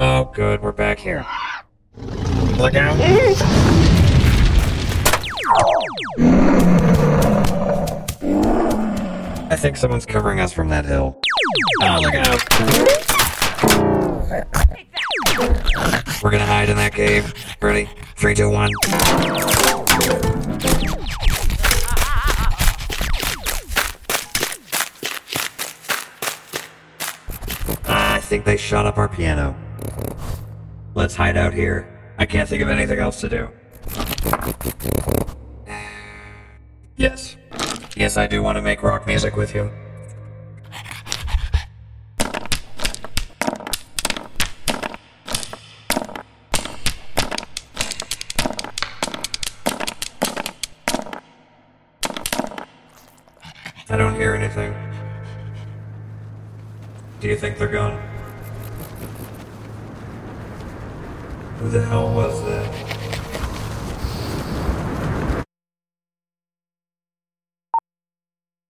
Oh, good, we're back here. Look out. I think someone's covering us from that hill. Oh, look out. We're gonna hide in that cave. Ready? Three, two, one. I think they shot up our piano. Let's hide out here. I can't think of anything else to do. Yes. Yes, I do want to make rock music with you. I don't hear anything. Do you think they're gone? Who the hell was that?